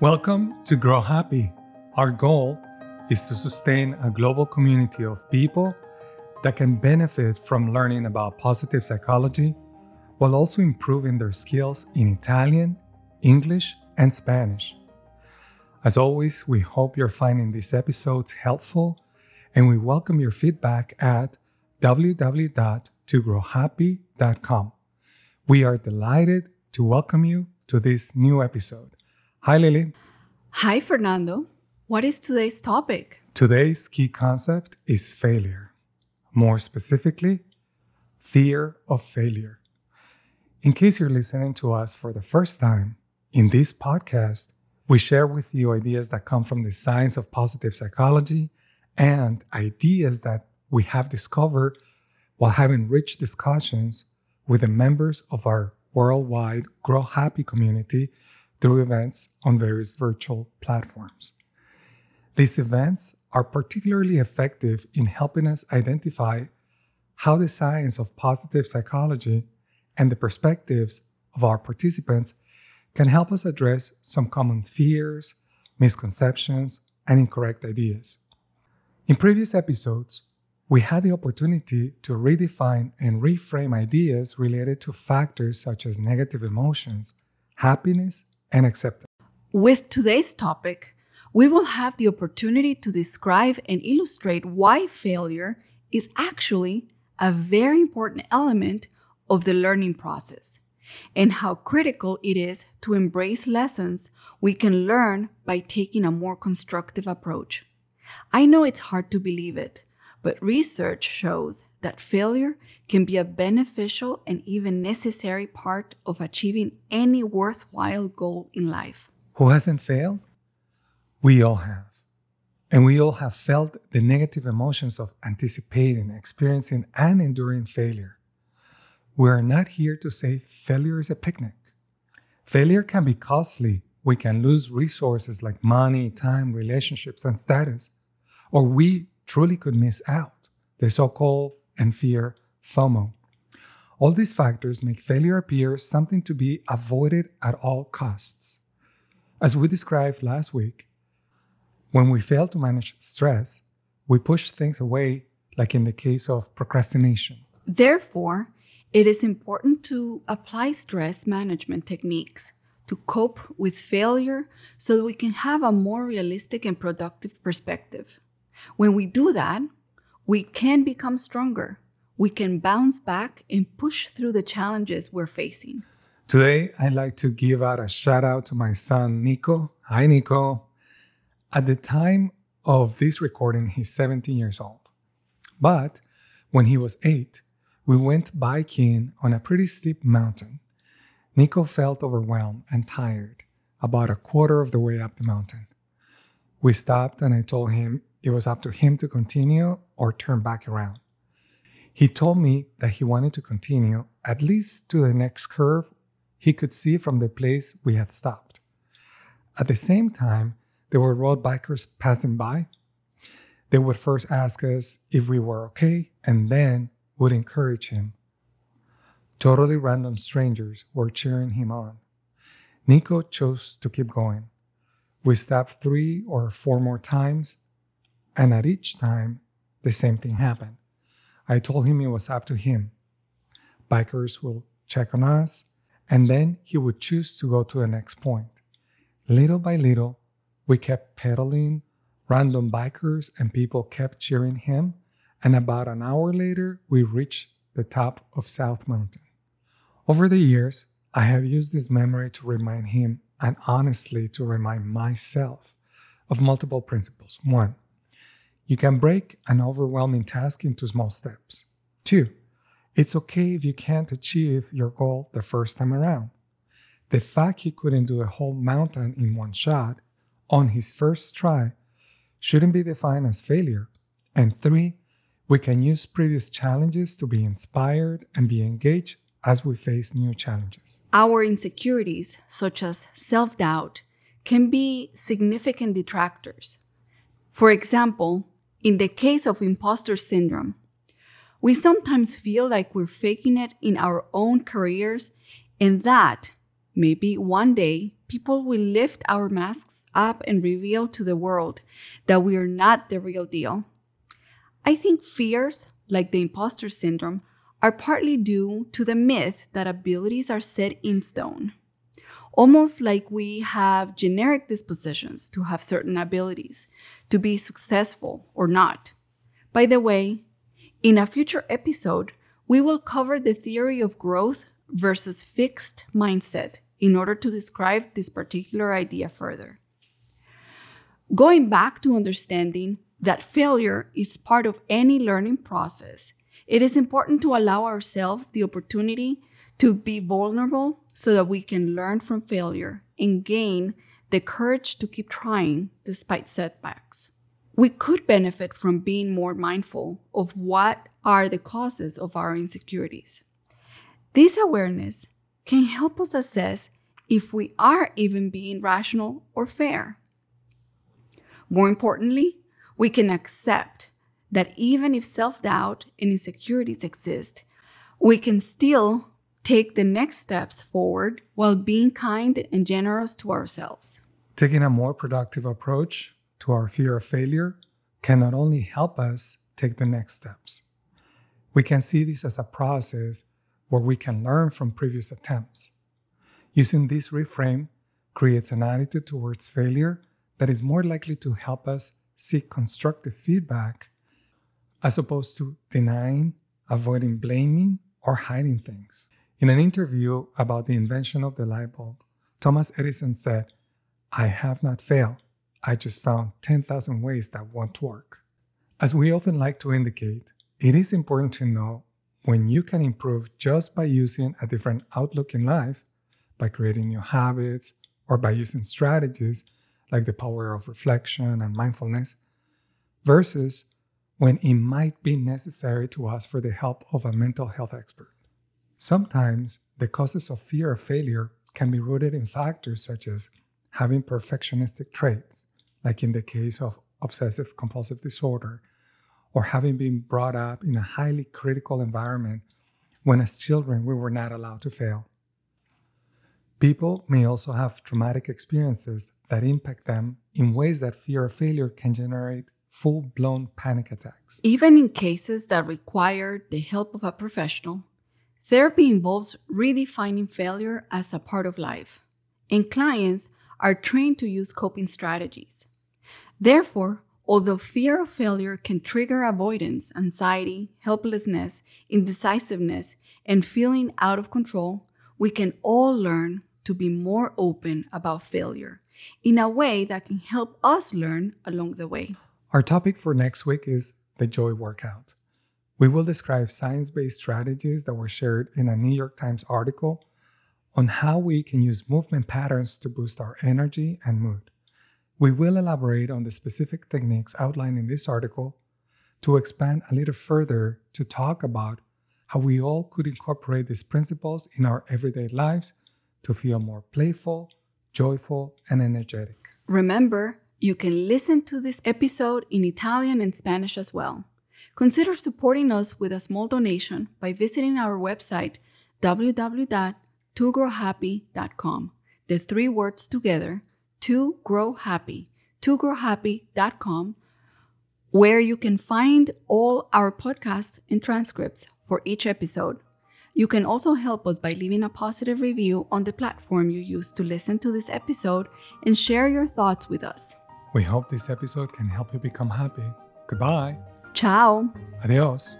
Welcome to Grow Happy. Our goal is to sustain a global community of people that can benefit from learning about positive psychology while also improving their skills in Italian, English, and Spanish. As always, we hope you're finding these episodes helpful and we welcome your feedback at www.togrowhappy.com. We are delighted to welcome you to this new episode. Hi, Lily. Hi, Fernando. What is today's topic? Today's key concept is failure. More specifically, fear of failure. In case you're listening to us for the first time, in this podcast, we share with you ideas that come from the science of positive psychology and ideas that we have discovered while having rich discussions with the members of our worldwide Grow Happy community through events on various virtual platforms. These events are particularly effective in helping us identify how the science of positive psychology and the perspectives of our participants can help us address some common fears, misconceptions, and incorrect ideas. In previous episodes, we had the opportunity to redefine and reframe ideas related to factors such as negative emotions, happiness, and acceptance. With today's topic, we will have the opportunity to describe and illustrate why failure is actually a very important element of the learning process and how critical it is to embrace lessons we can learn by taking a more constructive approach. I know it's hard to believe it, but research shows that failure can be a beneficial and even necessary part of achieving any worthwhile goal in life. Who hasn't failed? We all have. And we all have felt the negative emotions of anticipating, experiencing, and enduring failure. We are not here to say failure is a picnic. Failure can be costly. We can lose resources like money, time, relationships, and status. Or we truly could miss out, the so called and fear FOMO. All these factors make failure appear something to be avoided at all costs. As we described last week, when we fail to manage stress, we push things away, like in the case of procrastination. Therefore, it is important to apply stress management techniques to cope with failure so that we can have a more realistic and productive perspective. When we do that, we can become stronger. We can bounce back and push through the challenges we're facing. Today, I'd like to give out a shout out to my son, Nico. Hi, Nico. At the time of this recording, he's 17 years old. But when he was eight, we went biking on a pretty steep mountain. Nico felt overwhelmed and tired about a quarter of the way up the mountain. We stopped and I told him it was up to him to continue or turn back around. He told me that he wanted to continue at least to the next curve he could see from the place we had stopped. At the same time, there were road bikers passing by. They would first ask us if we were okay and then would encourage him. Totally random strangers were cheering him on. Nico chose to keep going. We stopped three or four more times and at each time, the same thing happened. I told him it was up to him. Bikers will check on us, and then he would choose to go to the next point. Little by little, we kept pedaling. Random bikers and people kept cheering him, and about an hour later, we reached the top of South Mountain. Over the years, I have used this memory to remind him and honestly to remind myself of multiple principles. One, you can break an overwhelming task into small steps. Two, it's okay if you can't achieve your goal the first time around. The fact he couldn't do a whole mountain in one shot on his first try shouldn't be defined as failure. And three, we can use previous challenges to be inspired and be engaged as we face new challenges. Our insecurities, such as self doubt, can be significant detractors. For example, in the case of imposter syndrome, we sometimes feel like we're faking it in our own careers, and that maybe one day people will lift our masks up and reveal to the world that we are not the real deal. I think fears, like the imposter syndrome, are partly due to the myth that abilities are set in stone. Almost like we have generic dispositions to have certain abilities, to be successful or not. By the way, in a future episode, we will cover the theory of growth versus fixed mindset in order to describe this particular idea further. Going back to understanding that failure is part of any learning process it is important to allow ourselves the opportunity to be vulnerable so that we can learn from failure and gain the courage to keep trying despite setbacks. We could benefit from being more mindful of what are the causes of our insecurities. This awareness can help us assess if we are even being rational or fair. More importantly, we can accept that even if self doubt and insecurities exist, we can still take the next steps forward while being kind and generous to ourselves. Taking a more productive approach to our fear of failure can not only help us take the next steps, we can see this as a process where we can learn from previous attempts. Using this reframe creates an attitude towards failure that is more likely to help us seek constructive feedback as opposed to denying, avoiding blaming, or hiding things. In an interview about the invention of the light bulb, Thomas Edison said, I have not failed. I just found 10,000 ways that won't work. As we often like to indicate, it is important to know when you can improve just by using a different outlook in life, by creating new habits, or by using strategies like the power of reflection and mindfulness, versus when it might be necessary to ask for the help of a mental health expert. Sometimes the causes of fear of failure can be rooted in factors such as having perfectionistic traits, like in the case of obsessive compulsive disorder, or having been brought up in a highly critical environment when, as children, we were not allowed to fail. People may also have traumatic experiences that impact them in ways that fear of failure can generate full blown panic attacks. Even in cases that require the help of a professional, therapy involves redefining failure as a part of life, and clients are trained to use coping strategies. Therefore, although fear of failure can trigger avoidance, anxiety, helplessness, indecisiveness, and feeling out of control, we can all learn to be more open about failure in a way that can help us learn along the way. Our topic for next week is the joy workout. We will describe science based strategies that were shared in a New York Times article on how we can use movement patterns to boost our energy and mood. We will elaborate on the specific techniques outlined in this article to expand a little further to talk about how we all could incorporate these principles in our everyday lives to feel more playful, joyful, and energetic. Remember, you can listen to this episode in Italian and Spanish as well. Consider supporting us with a small donation by visiting our website www.togrowhappy.com. The three words together, to grow happy, togrowhappy.com, where you can find all our podcasts and transcripts for each episode. You can also help us by leaving a positive review on the platform you use to listen to this episode and share your thoughts with us. We hope this episode can help you become happy. Goodbye. Chao. Adiós.